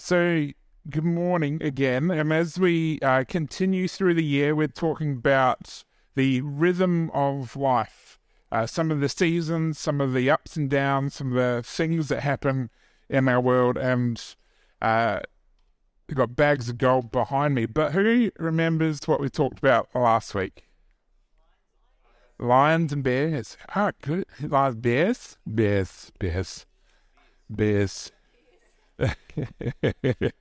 So, good morning again. And as we uh, continue through the year, we're talking about the rhythm of life, uh, some of the seasons, some of the ups and downs, some of the things that happen in our world. And uh, we've got bags of gold behind me. But who remembers what we talked about last week? Lions and bears. Ah, good. Lions, bears, bears, bears, bears.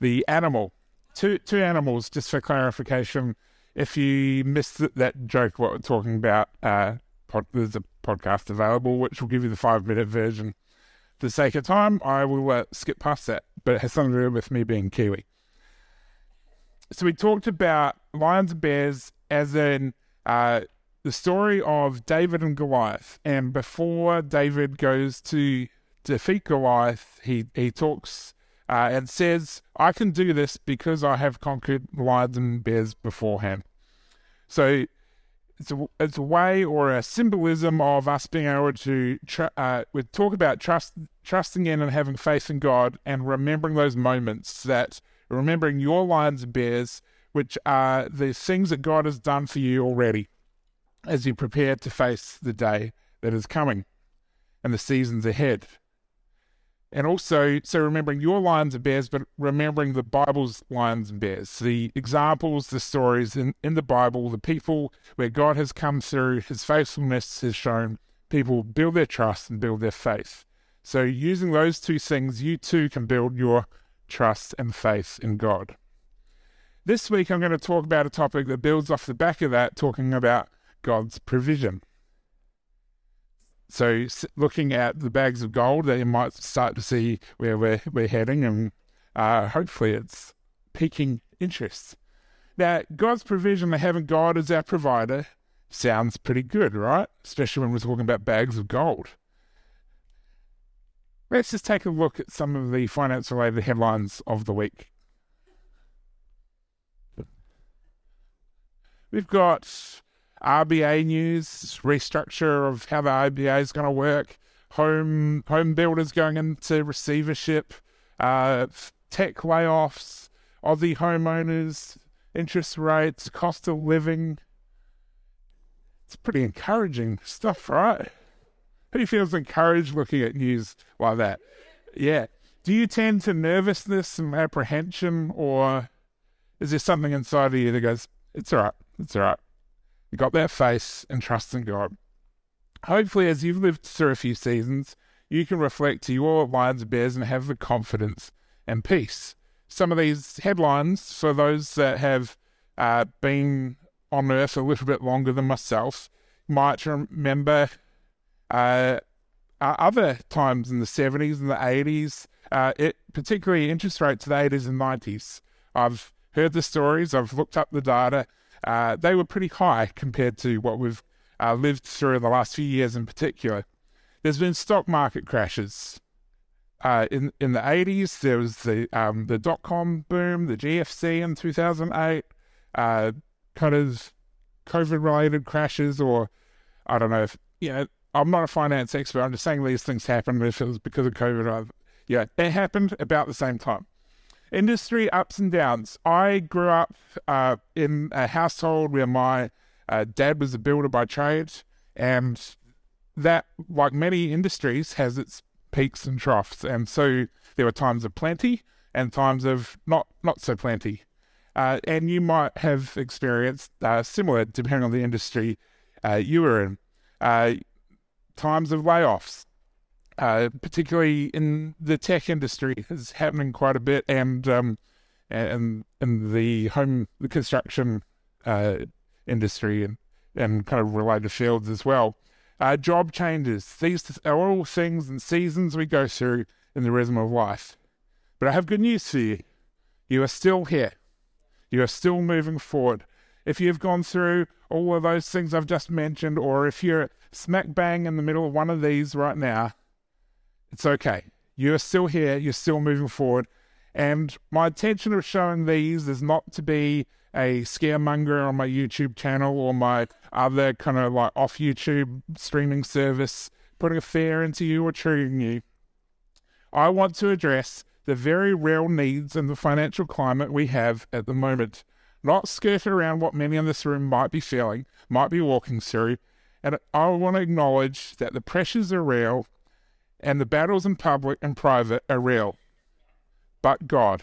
the animal. Two two animals, just for clarification. If you missed that joke, what we're talking about, uh, pod, there's a podcast available which will give you the five minute version. For the sake of time, I will uh, skip past that, but it has something to do with me being Kiwi. So we talked about lions and bears as in uh, the story of David and Goliath. And before David goes to defeat Goliath, he, he talks uh, and says, I can do this because I have conquered lions and bears beforehand. So it's a, it's a way or a symbolism of us being able to uh, we talk about trust, trusting in and having faith in God and remembering those moments that remembering your lions and bears, which are the things that God has done for you already as you prepare to face the day that is coming and the seasons ahead. And also, so remembering your lions and bears, but remembering the Bible's lions and bears, the examples, the stories in, in the Bible, the people where God has come through, his faithfulness has shown people build their trust and build their faith. So, using those two things, you too can build your trust and faith in God. This week, I'm going to talk about a topic that builds off the back of that, talking about God's provision. So, looking at the bags of gold, that you might start to see where we're, we're heading, and uh, hopefully it's piquing interest. Now, God's provision, having God as our provider, sounds pretty good, right? Especially when we're talking about bags of gold. Let's just take a look at some of the finance related headlines of the week. We've got RBA news, restructure of how the RBA is going to work, home home builders going into receivership, uh, tech layoffs, Aussie homeowners, interest rates, cost of living. It's pretty encouraging stuff, right? Who feels encouraged looking at news like that? Yeah. Do you tend to nervousness and apprehension, or is there something inside of you that goes, it's all right, it's all right? You got that faith and trust in God. Hopefully, as you've lived through a few seasons, you can reflect to your lions bears and have the confidence and peace. Some of these headlines, for those that have uh, been on earth a little bit longer than myself, might remember uh, other times in the 70s and the 80s, uh, it, particularly interest rates of the 80s and 90s. I've heard the stories, I've looked up the data, uh, they were pretty high compared to what we've uh, lived through in the last few years in particular. There's been stock market crashes. Uh, in in the 80s, there was the um, the dot com boom, the GFC in 2008, uh, kind of COVID related crashes, or I don't know if you know. I'm not a finance expert. I'm just saying these things happened. If it was because of COVID, yeah, it happened about the same time industry ups and downs. I grew up uh, in a household where my uh, dad was a builder by trade, and that, like many industries, has its peaks and troughs. And so there were times of plenty and times of not not so plenty. Uh, and you might have experienced uh, similar, depending on the industry uh, you were in. Uh, times of layoffs, uh, particularly in the tech industry, is happening quite a bit, and um, and in the home, the construction uh, industry, and and kind of related fields as well. Uh, job changes. These are all things and seasons we go through in the rhythm of life. But I have good news for you. You are still here. You are still moving forward. If you've gone through all of those things I've just mentioned, or if you're smack bang in the middle of one of these right now, it's okay. You're still here. You're still moving forward. And my intention of showing these is not to be a scaremonger on my YouTube channel or my other kind of like off YouTube streaming service, putting a fear into you or triggering you. I want to address the very real needs and the financial climate we have at the moment, not skirt around what many in this room might be feeling, might be walking through. And I want to acknowledge that the pressures are real and the battles in public and private are real. But God.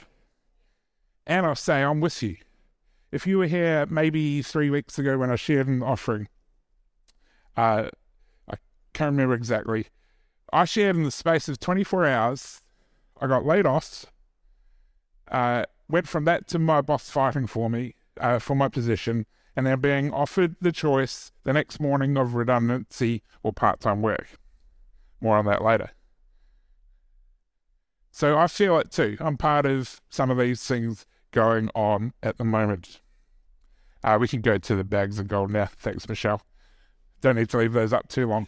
And I say, I'm with you. If you were here maybe three weeks ago when I shared an offering, uh, I can't remember exactly. I shared in the space of 24 hours. I got laid off. Uh, went from that to my boss fighting for me uh, for my position, and then being offered the choice the next morning of redundancy or part time work. More on that later. So I feel it too. I'm part of some of these things going on at the moment. Uh, we can go to the bags of gold now. Thanks, Michelle. Don't need to leave those up too long.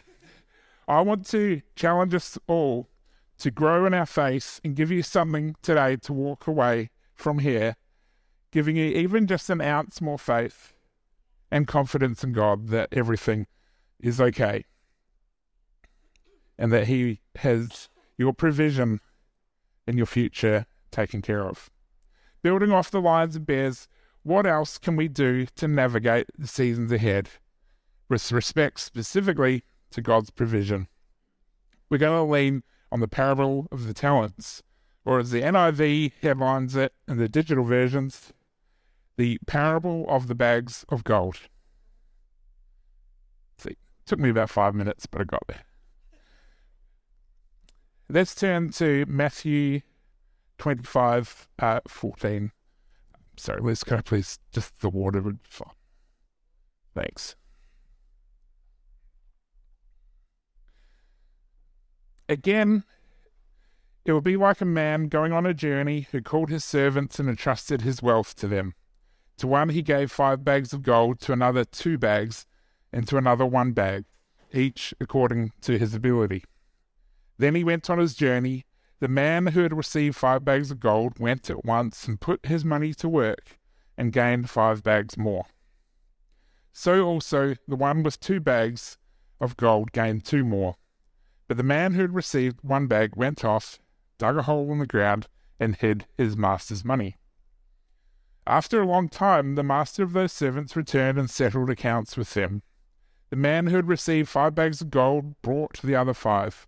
I want to challenge us all to grow in our faith and give you something today to walk away from here, giving you even just an ounce more faith and confidence in God that everything is okay and that He has your provision in your future taken care of. Building off the lions and bears, what else can we do to navigate the seasons ahead with respect specifically to God's provision? We're going to lean on the parable of the talents, or as the NIV headlines it in the digital versions, the parable of the bags of gold. See, it took me about five minutes, but I got there. Let's turn to Matthew 25, uh, 14. Sorry, can I please just the water would. Thanks. Again, it will be like a man going on a journey who called his servants and entrusted his wealth to them. To one he gave five bags of gold, to another two bags, and to another one bag, each according to his ability. Then he went on his journey. The man who had received five bags of gold went at once and put his money to work and gained five bags more. So also the one with two bags of gold gained two more. But the man who had received one bag went off, dug a hole in the ground, and hid his master's money. After a long time, the master of those servants returned and settled accounts with them. The man who had received five bags of gold brought the other five.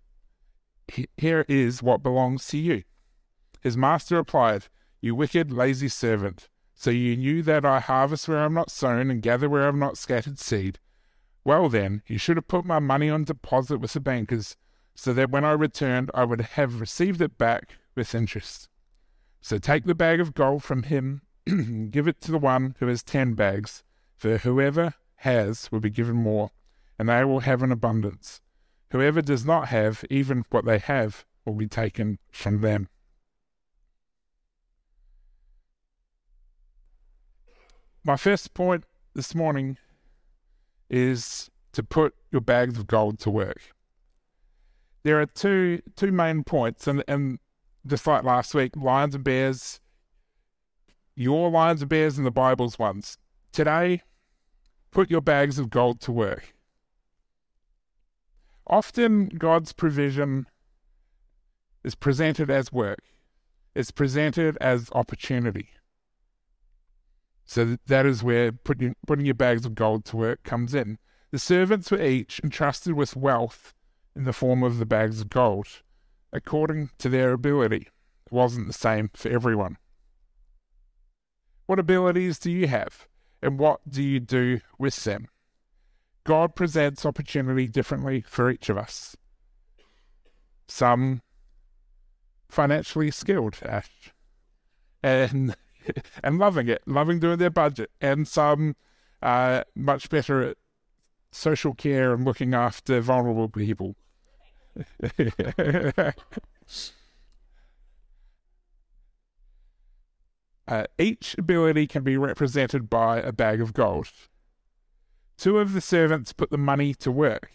here is what belongs to you. His master replied, You wicked, lazy servant. So you knew that I harvest where I am not sown and gather where I have not scattered seed. Well, then, you should have put my money on deposit with the bankers, so that when I returned I would have received it back with interest. So take the bag of gold from him, and give it to the one who has ten bags, for whoever has will be given more, and they will have an abundance. Whoever does not have, even what they have, will be taken from them. My first point this morning is to put your bags of gold to work. There are two two main points, and, and just like last week, lions and bears, your lions and bears and the Bible's ones. Today, put your bags of gold to work often God's provision is presented as work, it's presented as opportunity. So that is where putting, putting your bags of gold to work comes in. The servants were each entrusted with wealth in the form of the bags of gold, according to their ability. It wasn't the same for everyone. What abilities do you have? And what do you do with them? God presents opportunity differently for each of us. Some financially skilled, Ash, and and loving it, loving doing their budget, and some uh, much better at social care and looking after vulnerable people. uh, each ability can be represented by a bag of gold. Two of the servants put the money to work.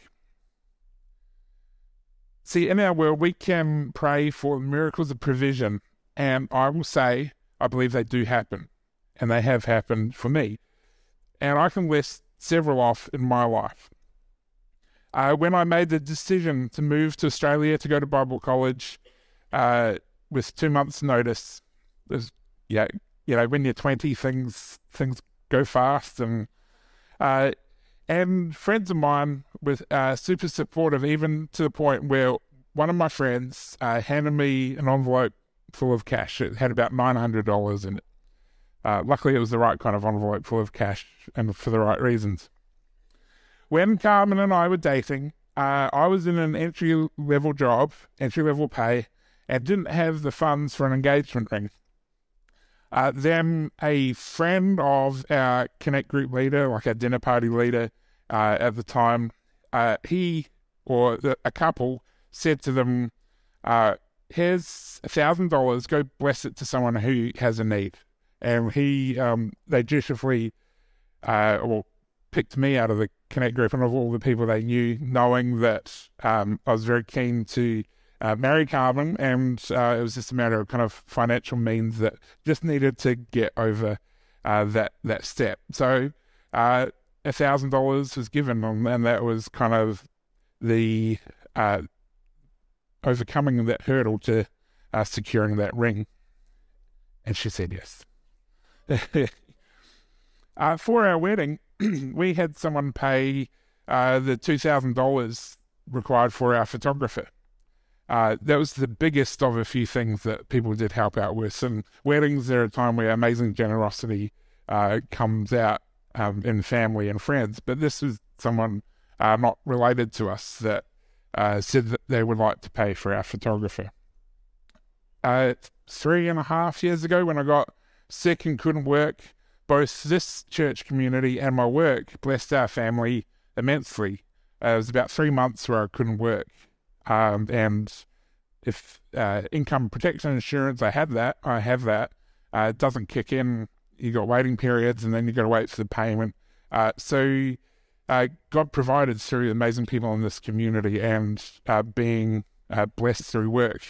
See, in our world, we can pray for miracles of provision, and I will say, I believe they do happen, and they have happened for me. And I can list several off in my life. Uh, when I made the decision to move to Australia to go to Bible college uh, with two months' notice, there's, yeah, you know, when you're 20, things things go fast, and uh, and friends of mine were uh, super supportive, even to the point where one of my friends uh, handed me an envelope full of cash. It had about nine hundred dollars in it. Uh, luckily, it was the right kind of envelope full of cash and for the right reasons. When Carmen and I were dating, uh, I was in an entry level job, entry level pay, and didn't have the funds for an engagement ring. Uh, then a friend of our Connect group leader, like our dinner party leader uh, at the time, uh, he or the, a couple said to them, uh, "Here's a thousand dollars. Go bless it to someone who has a need." and he um, they dutifully uh, well picked me out of the Connect group and of all the people they knew, knowing that um, I was very keen to uh, marry Carmen, and uh, it was just a matter of kind of financial means that just needed to get over uh, that that step. So uh, a thousand dollars was given, and that was kind of the uh, overcoming that hurdle to uh, securing that ring. And she said yes. for our wedding, we had someone pay the two thousand dollars required for our photographer. Uh, that was the biggest of a few things that people did help out with. And weddings are a time where amazing generosity uh, comes out um, in family and friends. But this was someone uh, not related to us that uh, said that they would like to pay for our photographer. three and a half years ago, when I got sick and couldn't work, both this church community and my work blessed our family immensely. Uh, it was about three months where I couldn't work. Um, and if uh, income protection insurance, I have that, I have that. Uh, it doesn't kick in. You got waiting periods, and then you got to wait for the payment. Uh, so uh, God provided through amazing people in this community, and uh, being blessed through work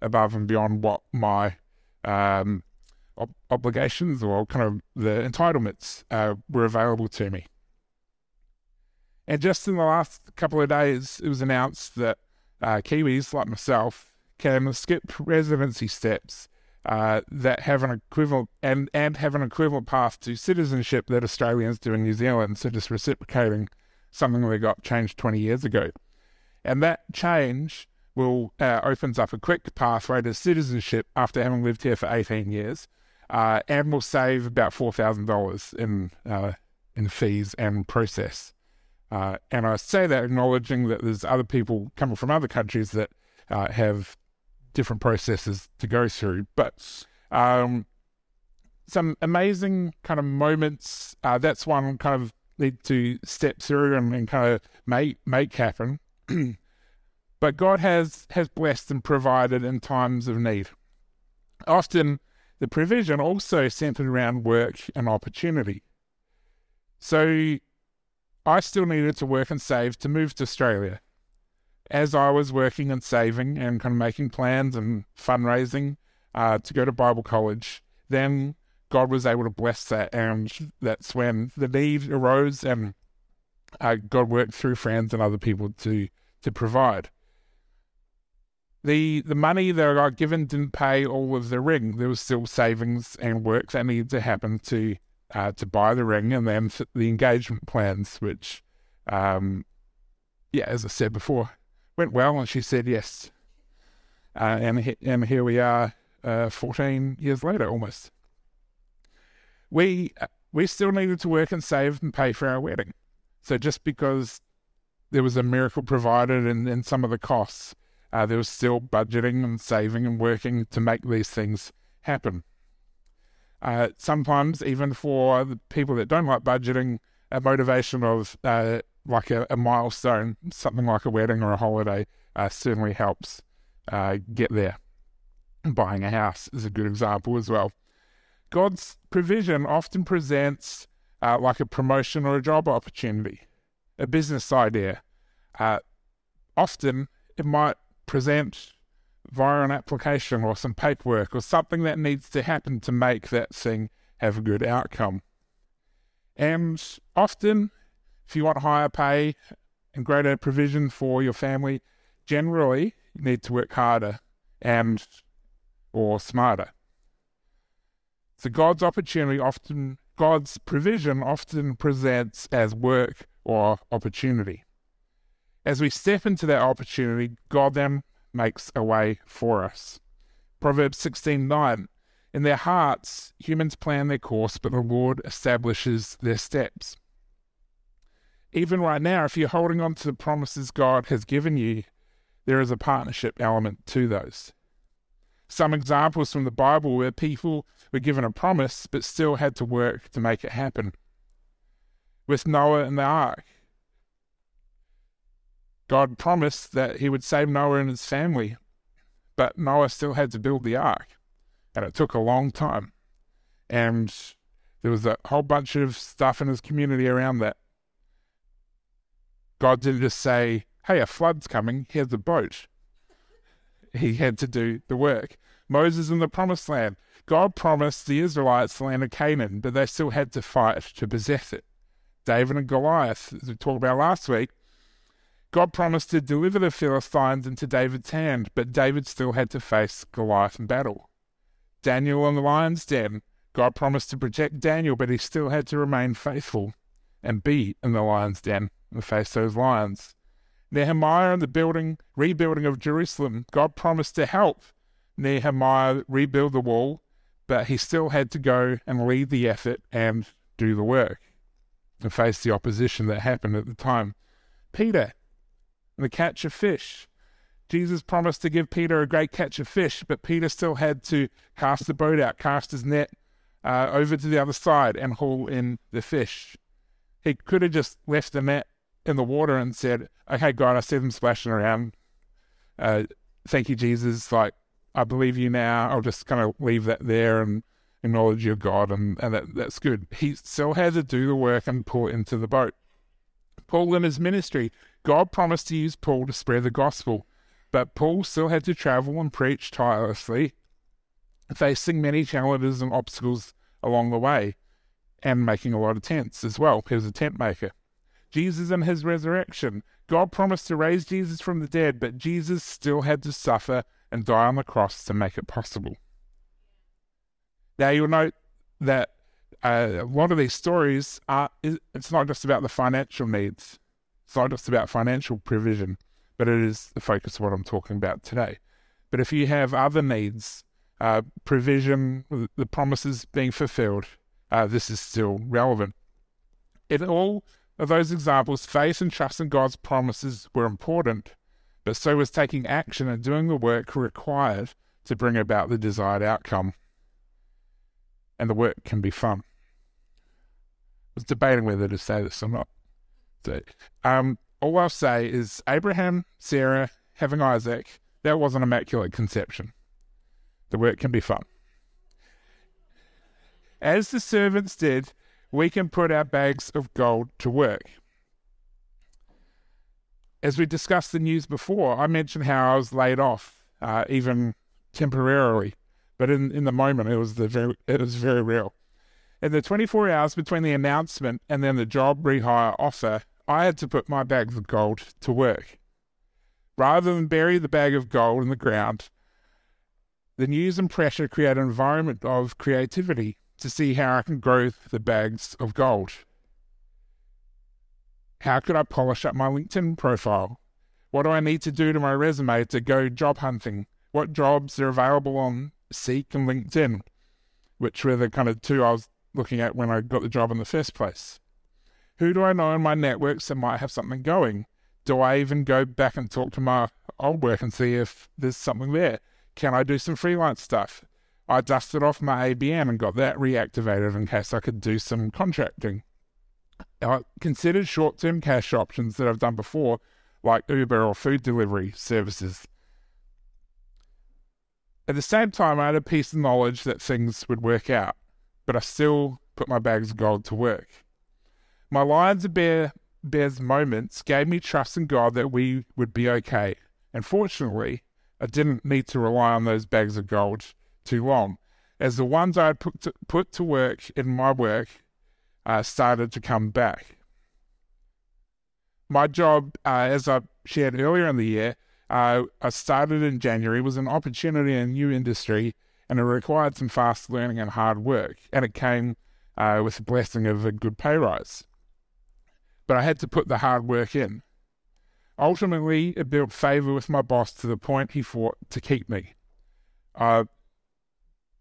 above and beyond what my um, ob- obligations or kind of the entitlements uh, were available to me. And just in the last couple of days, it was announced that uh, Kiwis like myself can skip residency steps uh, that have an equivalent and, and have an equivalent path to citizenship that Australians do in New Zealand. So just reciprocating something we got changed 20 years ago. And that change will uh, opens up a quick pathway to citizenship after having lived here for 18 years uh, and will save about four thousand dollars in uh, in fees and process. Uh, and I say that acknowledging that there's other people coming from other countries that uh, have different processes to go through, but um, some amazing kind of moments. Uh, that's one kind of need to step through and, and kind of make make happen. but God has has blessed and provided in times of need. Often the provision also centered around work and opportunity. So I still needed to work and save to move to Australia. As I was working and saving and kind of making plans and fundraising uh, to go to Bible college, then God was able to bless that, and that's when the need arose, and uh, God worked through friends and other people to to provide the the money that I got given didn't pay all of the ring. There was still savings and work that needed to happen to uh, to buy the ring, and then the engagement plans, which, um, yeah, as I said before, went well, and she said yes, uh, and and here we are, uh, fourteen years later, almost. we we still needed to work and save and pay for our wedding. So just because there was a miracle provided in, in some of the costs, uh, there was still budgeting and saving and working to make these things happen. Uh, sometimes, even for the people that don't like budgeting, a motivation of uh, like a, a, milestone, something like a wedding or a holiday, uh, certainly helps uh, get there. Buying a house is a good example as well. God's provision often presents uh, like a promotion or a job opportunity, a business idea. Uh, often it might present via an application or some paperwork or something that needs to happen to make that thing have a good outcome. And often, if you want higher pay and greater provision for your family, generally you need to work harder and or smarter. So God's opportunity often, God's provision often presents as work or opportunity. As we step into that opportunity, God then makes a way for us. Proverbs 16:9 In their hearts humans plan their course, but the Lord establishes their steps. Even right now, if you're holding on to the promises God has given you, there is a partnership element to those some examples from the Bible where people were given a promise but still had to work to make it happen. With Noah and the ark, God promised that he would save Noah and his family, but Noah still had to build the ark, and it took a long time. And there was a whole bunch of stuff in his community around that. God didn't just say, Hey, a flood's coming, here's a boat he had to do the work. Moses in the promised land. God promised the Israelites the land of Canaan, but they still had to fight to possess it. David and Goliath, as we talked about last week, God promised to deliver the Philistines into David's hand, but David still had to face Goliath in battle. Daniel in the lion's den. God promised to protect Daniel, but he still had to remain faithful and be in the lion's den and face those lions. Nehemiah and the building, rebuilding of Jerusalem, God promised to help Nehemiah rebuild the wall, but he still had to go and lead the effort and do the work and face the opposition that happened at the time. Peter, the catch of fish. Jesus promised to give Peter a great catch of fish, but Peter still had to cast the boat out, cast his net uh, over to the other side, and haul in the fish. He could have just left the net in the water and said, "Okay, God, I see them splashing around. Uh, thank you, Jesus. Like, I believe you now. I'll just kind of leave that there and acknowledge your God, and, and that, that's good." He still had to do the work and pull into the boat. Paul in his ministry, God promised to use Paul to spread the gospel, but Paul still had to travel and preach tirelessly, facing many challenges and obstacles along the way, and making a lot of tents as well. He was a tent maker. Jesus and his resurrection. God promised to raise Jesus from the dead, but Jesus still had to suffer and die on the cross to make it possible. Now, you'll note that uh, a lot of these stories are, it's not just about the financial needs, it's not just about financial provision, but it is the focus of what I'm talking about today. But if you have other needs, uh, provision, the promises being fulfilled, uh, this is still relevant. In all of those examples, faith and trust in God's promises were important, but so was taking action and doing the work required to bring about the desired outcome. And the work can be fun. I was debating whether to say this or not. So, um, all I'll say is Abraham, Sarah, having Isaac, that was an immaculate conception. The work can be fun. As the servants did, we can put our bags of gold to work. As we discussed the news before, I mentioned how I was laid off, uh, even temporarily, but in, in the moment it was the very it was very real. In the 24 hours between the announcement and then the job rehire offer, I had to put my bags of gold to work. Rather than bury the bag of gold in the ground, the news and pressure create an environment of creativity to see how I can grow the bags of gold. How could I polish up my LinkedIn profile? What do I need to do to my resume to go job hunting? What jobs are available on Seek and LinkedIn, which were the kind of two I was looking at when I got the job in the first place. Who do I know in my networks that might have something going? Do I even go back and talk to my old work and see if there's something there? Can I do some freelance stuff? I dusted off my ABN and got that reactivated in case I could do some contracting. I considered short term cash options that I've done before, like Uber or food delivery services. At the same time, I had a piece of knowledge that things would work out, but I still put my bags of gold to work. My Lions of Bear, Bears moments gave me trust in God that we would be okay. And fortunately, I didn't need to rely on those bags of gold too long, as the ones I had put to, put to work in my work uh, started to come back. My job, uh, as I shared earlier in the year, uh, I started in January, was an opportunity in a new industry, and it required some fast learning and hard work. And it came uh, with the blessing of a good pay rise. But I had to put the hard work in. Ultimately, it built favour with my boss to the point he fought to keep me. I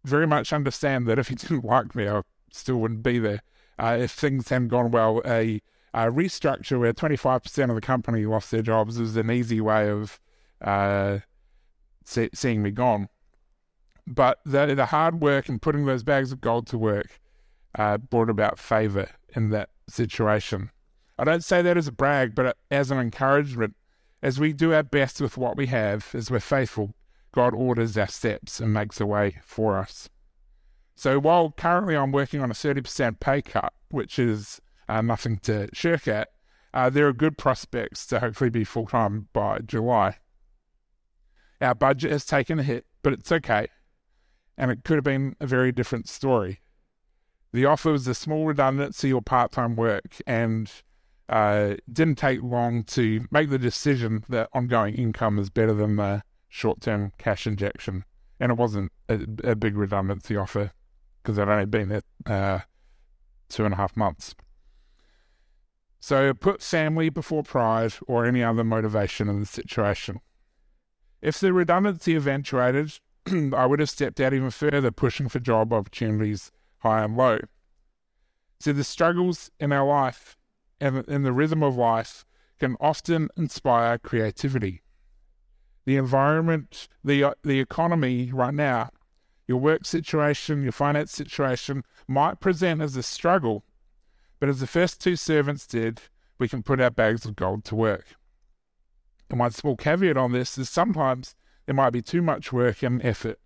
very much understand that if he didn't like me, I still wouldn't be there. Uh, if things hadn't gone well, a, a restructure where 25% of the company lost their jobs is an easy way of uh, see, seeing me gone. But the, the hard work and putting those bags of gold to work uh, brought about favor in that situation. I don't say that as a brag, but as an encouragement. As we do our best with what we have, as we're faithful, God orders our steps and makes a way for us. So while currently I'm working on a 30% pay cut, which is uh, nothing to shirk at, uh, there are good prospects to hopefully be full time by July. Our budget has taken a hit, but it's okay. And it could have been a very different story. The offer was a small redundancy or part time work, and uh, didn't take long to make the decision that ongoing income is better than the short term cash injection. And it wasn't a, a big redundancy offer because I'd only been there uh, two and a half months. So put family before pride or any other motivation in the situation. If the redundancy eventuated, I would have stepped out even further, pushing for job opportunities high and low. So the struggles in our life and in the rhythm of life can often inspire creativity. The environment, the the economy right now, your work situation, your finance situation might present as a struggle, but as the first two servants did, we can put our bags of gold to work. And one small caveat on this is sometimes there might be too much work and effort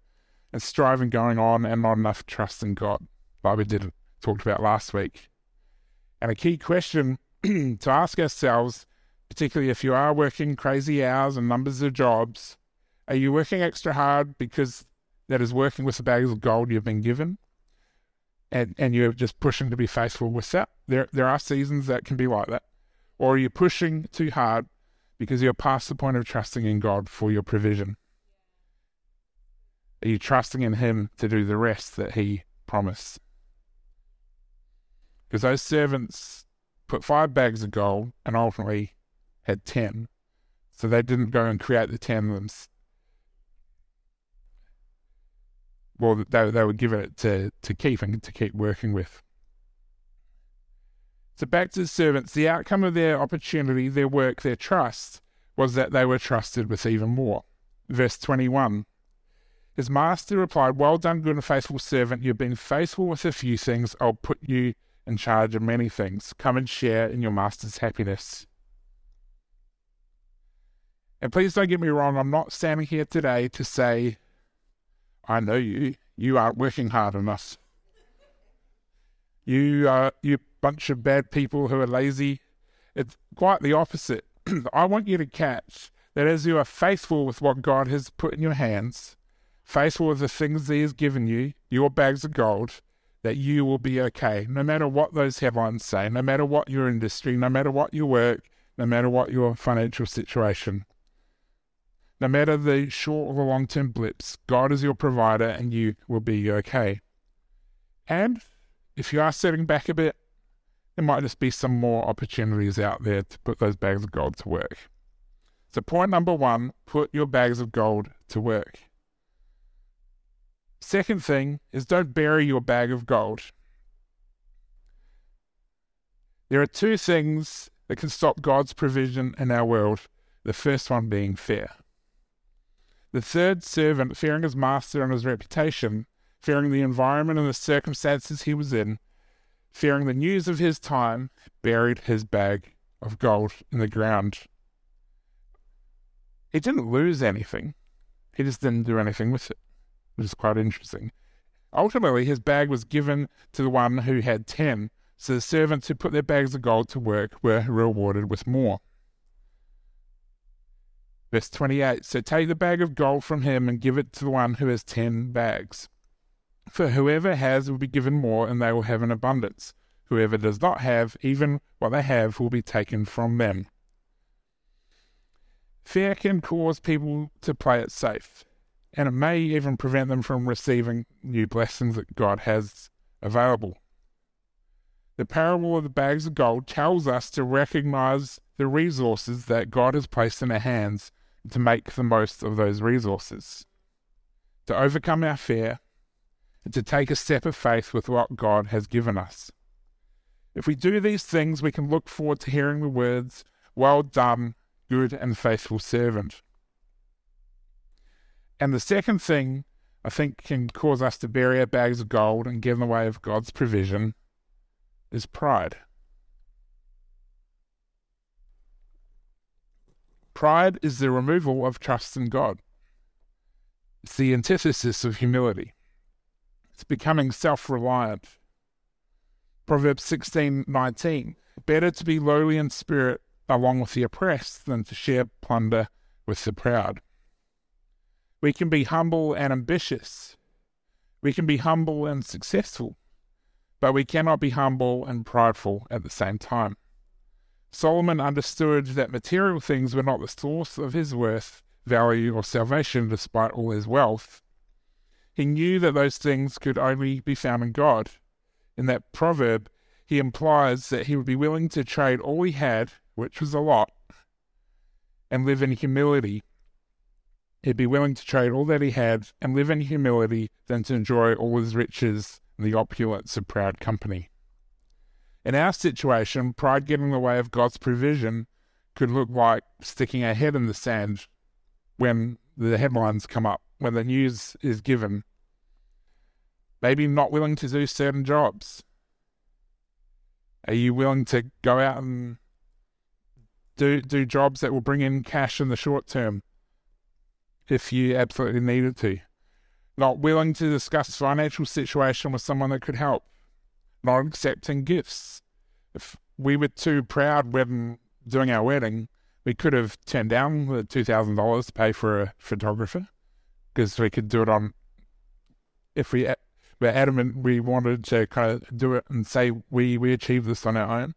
and striving going on and not enough trust in God, like we did talked about last week. And a key question to ask ourselves, particularly if you are working crazy hours and numbers of jobs, are you working extra hard because that is working with the bags of gold you've been given? And, and you're just pushing to be faithful with that. There, there are seasons that can be like that. Or are you pushing too hard because you're past the point of trusting in God for your provision? Are you trusting in Him to do the rest that He promised? Because those servants put five bags of gold and ultimately had ten. So they didn't go and create the ten themselves. Well, they, they were given it to, to keep and to keep working with. So back to the servants, the outcome of their opportunity, their work, their trust was that they were trusted with even more. Verse 21 His master replied, Well done, good and faithful servant. You've been faithful with a few things. I'll put you in charge of many things. Come and share in your master's happiness. And please don't get me wrong, I'm not standing here today to say, I know you, you aren't working hard enough. You are you bunch of bad people who are lazy. It's quite the opposite. I want you to catch that as you are faithful with what God has put in your hands, faithful with the things He has given you, your bags of gold, that you will be okay, no matter what those headlines say, no matter what your industry, no matter what your work, no matter what your financial situation. No matter the short or the long term blips, God is your provider and you will be okay. And if you are sitting back a bit, there might just be some more opportunities out there to put those bags of gold to work. So, point number one put your bags of gold to work. Second thing is don't bury your bag of gold. There are two things that can stop God's provision in our world, the first one being fear. The third servant, fearing his master and his reputation, fearing the environment and the circumstances he was in, fearing the news of his time, buried his bag of gold in the ground. He didn't lose anything. He just didn't do anything with it, which is quite interesting. Ultimately, his bag was given to the one who had ten, so the servants who put their bags of gold to work were rewarded with more. Verse 28 So take the bag of gold from him and give it to the one who has ten bags. For whoever has will be given more, and they will have an abundance. Whoever does not have, even what they have will be taken from them. Fear can cause people to play it safe, and it may even prevent them from receiving new blessings that God has available. The parable of the bags of gold tells us to recognize the resources that God has placed in our hands and to make the most of those resources. To overcome our fear and to take a step of faith with what God has given us. If we do these things, we can look forward to hearing the words, Well done, good and faithful servant. And the second thing I think can cause us to bury our bags of gold and get in the way of God's provision is pride. Pride is the removal of trust in God. It's the antithesis of humility. It's becoming self reliant. Proverbs sixteen nineteen. Better to be lowly in spirit along with the oppressed than to share plunder with the proud. We can be humble and ambitious. We can be humble and successful, but we cannot be humble and prideful at the same time. Solomon understood that material things were not the source of his worth, value, or salvation despite all his wealth. He knew that those things could only be found in God. In that proverb, he implies that he would be willing to trade all he had which was a lot, and live in humility. He'd be willing to trade all that he had and live in humility than to enjoy all his riches and the opulence of proud company. In our situation, pride getting in the way of God's provision could look like sticking our head in the sand when the headlines come up, when the news is given. Maybe not willing to do certain jobs. Are you willing to go out and do do jobs that will bring in cash in the short term if you absolutely needed to. Not willing to discuss financial situation with someone that could help. Not accepting gifts. If we were too proud when doing our wedding, we could have turned down the two thousand dollars to pay for a photographer because we could do it on. If we were adamant, we wanted to kind of do it and say we we achieved this on our own.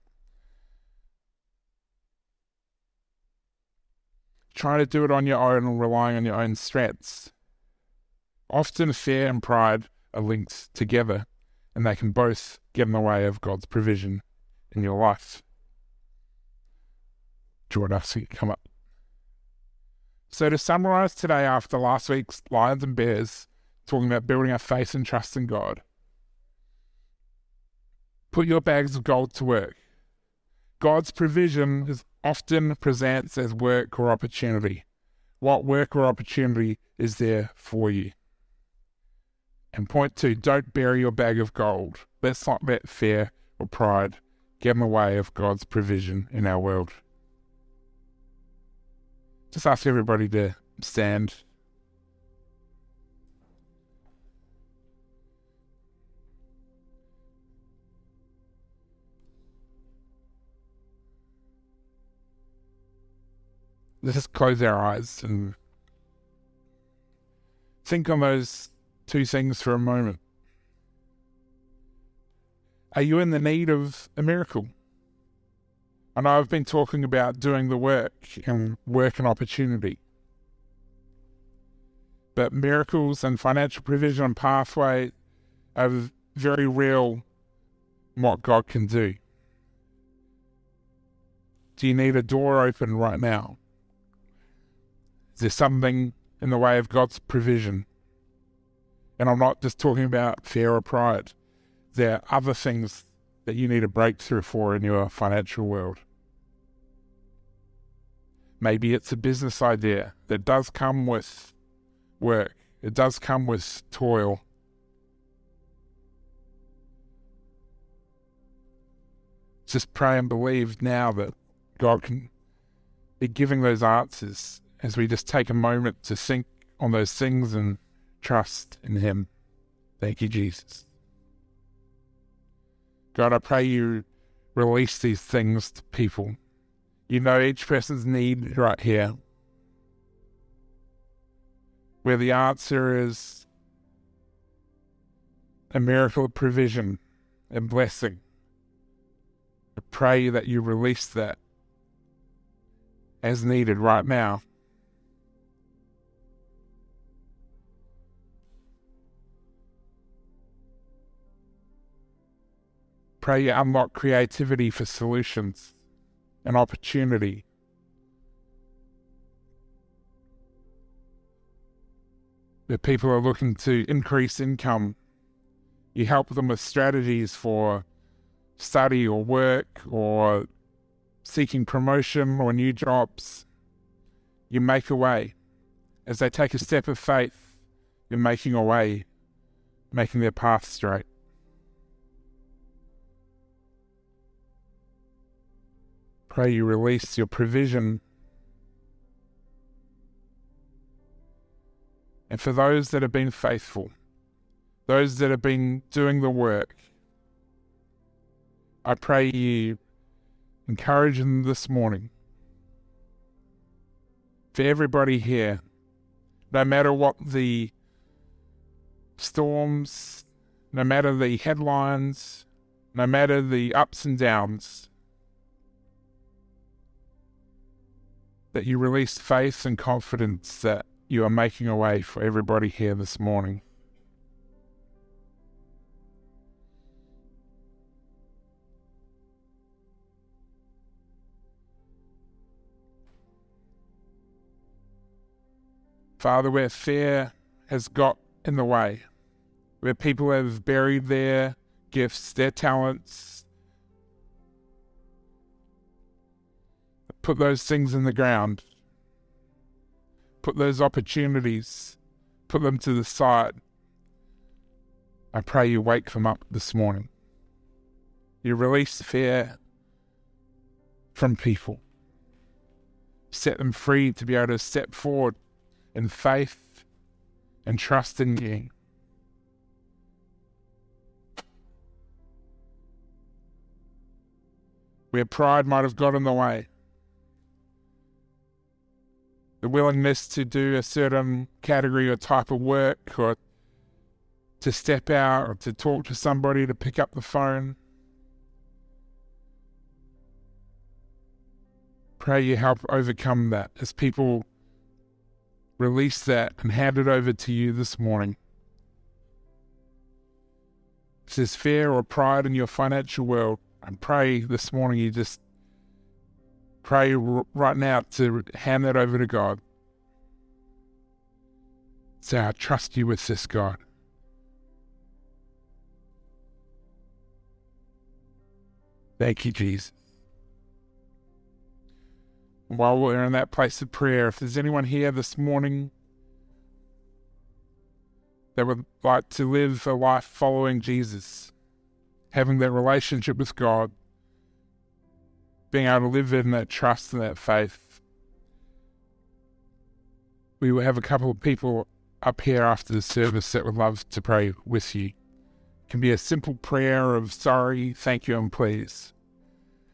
Trying to do it on your own and relying on your own strengths. Often fear and pride are linked together, and they can both get in the way of God's provision in your life. Jordan, I see it come up. So, to summarize today, after last week's Lions and Bears, talking about building our faith and trust in God, put your bags of gold to work. God's provision is often presents as work or opportunity. What work or opportunity is there for you? And point two, don't bury your bag of gold. Let's not let fear or pride get in the way of God's provision in our world. Just ask everybody to stand. Let's just close our eyes and think on those two things for a moment. Are you in the need of a miracle? I know I've been talking about doing the work and work and opportunity. But miracles and financial provision and pathway are very real what God can do. Do you need a door open right now? Is there something in the way of God's provision? And I'm not just talking about fear or pride. There are other things that you need a breakthrough for in your financial world. Maybe it's a business idea that does come with work, it does come with toil. Just pray and believe now that God can be giving those answers as we just take a moment to think on those things and trust in Him. Thank you, Jesus. God, I pray you release these things to people. You know each person's need right here. Where the answer is a miracle of provision and blessing. I pray that you release that as needed right now. Pray you unlock creativity for solutions and opportunity. Where people are looking to increase income, you help them with strategies for study or work or seeking promotion or new jobs. You make a way. As they take a step of faith, you're making a way, making their path straight. Pray you release your provision. And for those that have been faithful, those that have been doing the work, I pray you encourage them this morning. For everybody here, no matter what the storms, no matter the headlines, no matter the ups and downs, that you release faith and confidence that you are making a way for everybody here this morning. Father, where fear has got in the way, where people have buried their gifts, their talents, put those things in the ground, put those opportunities, put them to the side. I pray you wake them up this morning. You release fear from people, set them free to be able to step forward in faith and trust in you. Where pride might have got in the way, the willingness to do a certain category or type of work or to step out or to talk to somebody to pick up the phone. Pray you help overcome that as people release that and hand it over to you this morning. If there's fear or pride in your financial world, I pray this morning you just pray right now to hand that over to God. Say, I trust you with this, God. Thank you, Jesus. While we're in that place of prayer, if there's anyone here this morning that would like to live a life following Jesus, having that relationship with God, being able to live in that trust and that faith. We will have a couple of people up here after the service that would love to pray with you. It can be a simple prayer of sorry, thank you, and please.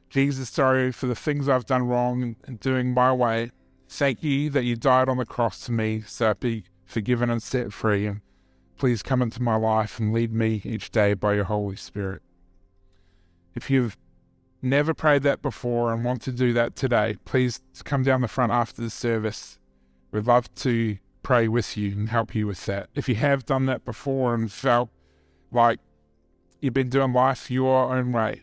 Jesus, sorry for the things I've done wrong and doing my way. Thank you that you died on the cross for me so I'd be forgiven and set free. And please come into my life and lead me each day by your Holy Spirit. If you've never prayed that before and want to do that today, please come down the front after the service. We'd love to pray with you and help you with that. If you have done that before and felt like you've been doing life your own way,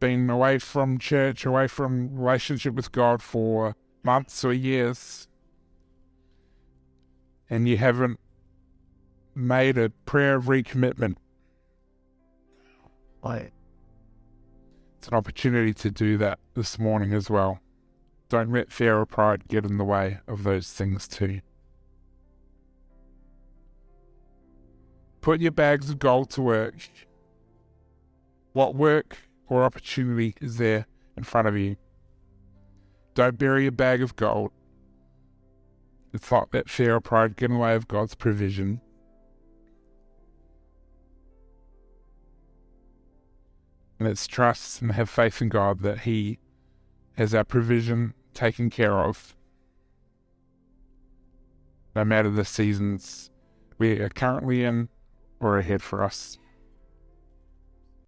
been away from church, away from relationship with God for months or years, and you haven't made a prayer of recommitment, an opportunity to do that this morning as well. Don't let fear or pride get in the way of those things too. Put your bags of gold to work. What work or opportunity is there in front of you? Don't bury your bag of gold. It's not that fear or pride get in the way of God's provision. Let's trust and have faith in God that He has our provision taken care of. No matter the seasons we are currently in or ahead for us.